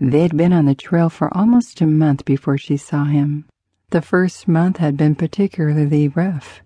They had been on the trail for almost a month before she saw him. The first month had been particularly rough.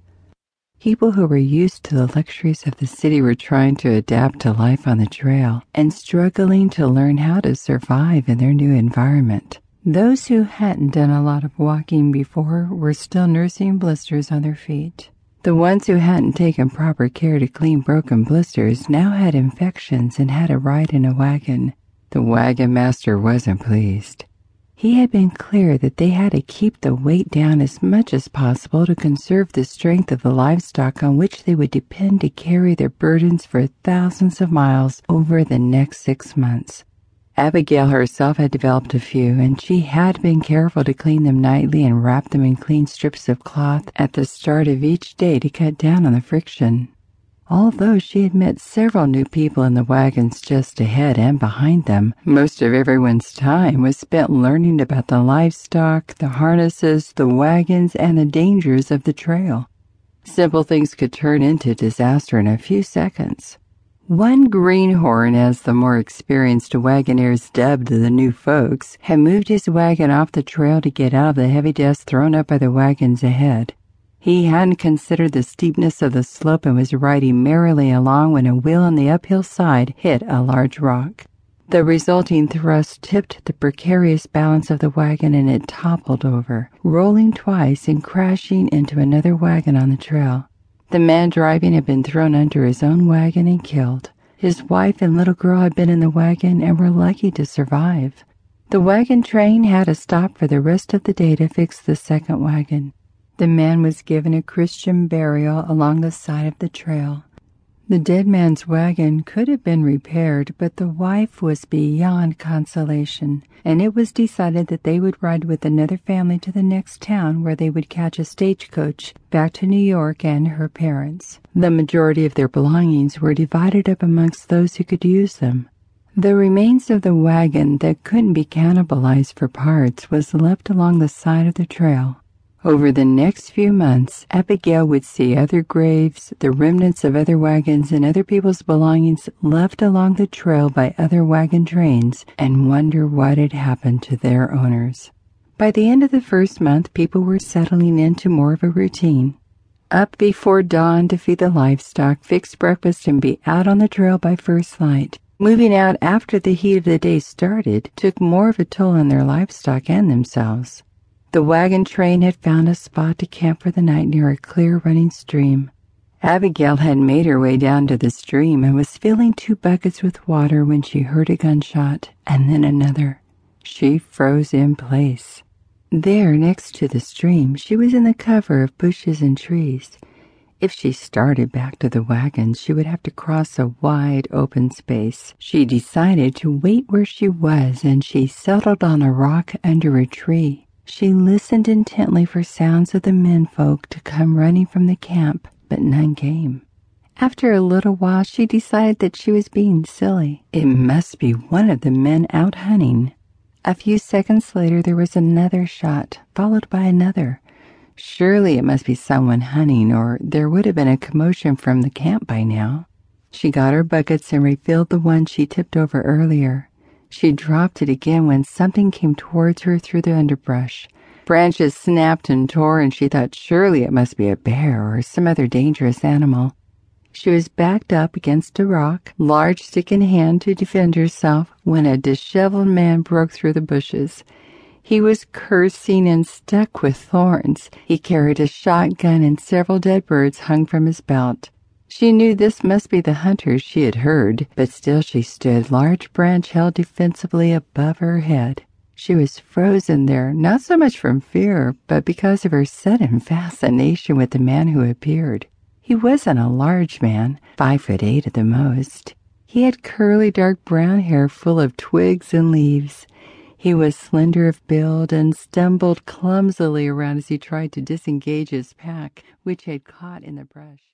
People who were used to the luxuries of the city were trying to adapt to life on the trail and struggling to learn how to survive in their new environment. Those who hadn't done a lot of walking before were still nursing blisters on their feet. The ones who hadn't taken proper care to clean broken blisters now had infections and had to ride in a wagon. The wagon master wasn't pleased. He had been clear that they had to keep the weight down as much as possible to conserve the strength of the livestock on which they would depend to carry their burdens for thousands of miles over the next six months. Abigail herself had developed a few, and she had been careful to clean them nightly and wrap them in clean strips of cloth at the start of each day to cut down on the friction. Although she had met several new people in the wagons just ahead and behind them, most of everyone's time was spent learning about the livestock, the harnesses, the wagons, and the dangers of the trail. Simple things could turn into disaster in a few seconds. One greenhorn, as the more experienced wagoners dubbed the new folks, had moved his wagon off the trail to get out of the heavy dust thrown up by the wagons ahead. He hadn't considered the steepness of the slope and was riding merrily along when a wheel on the uphill side hit a large rock. The resulting thrust tipped the precarious balance of the wagon and it toppled over, rolling twice and crashing into another wagon on the trail. The man driving had been thrown under his own wagon and killed. His wife and little girl had been in the wagon and were lucky to survive. The wagon train had to stop for the rest of the day to fix the second wagon. The man was given a Christian burial along the side of the trail. The dead man's wagon could have been repaired, but the wife was beyond consolation, and it was decided that they would ride with another family to the next town where they would catch a stagecoach back to New York and her parents. The majority of their belongings were divided up amongst those who could use them. The remains of the wagon that couldn't be cannibalized for parts was left along the side of the trail. Over the next few months, Abigail would see other graves, the remnants of other wagons, and other people's belongings left along the trail by other wagon trains and wonder what had happened to their owners. By the end of the first month, people were settling into more of a routine. Up before dawn to feed the livestock, fix breakfast, and be out on the trail by first light. Moving out after the heat of the day started took more of a toll on their livestock and themselves. The wagon train had found a spot to camp for the night near a clear running stream. Abigail had made her way down to the stream and was filling two buckets with water when she heard a gunshot and then another. She froze in place. There, next to the stream, she was in the cover of bushes and trees. If she started back to the wagons, she would have to cross a wide open space. She decided to wait where she was and she settled on a rock under a tree. She listened intently for sounds of the menfolk to come running from the camp, but none came. After a little while, she decided that she was being silly. It must be one of the men out hunting. A few seconds later, there was another shot, followed by another. Surely it must be someone hunting, or there would have been a commotion from the camp by now. She got her buckets and refilled the one she tipped over earlier. She dropped it again when something came towards her through the underbrush. Branches snapped and tore, and she thought surely it must be a bear or some other dangerous animal. She was backed up against a rock, large stick in hand to defend herself, when a disheveled man broke through the bushes. He was cursing and stuck with thorns. He carried a shotgun, and several dead birds hung from his belt. She knew this must be the hunters she had heard, but still she stood, large branch held defensively above her head. She was frozen there, not so much from fear, but because of her sudden fascination with the man who appeared. He wasn't a large man, five foot eight at the most. He had curly dark brown hair full of twigs and leaves. He was slender of build and stumbled clumsily around as he tried to disengage his pack, which had caught in the brush.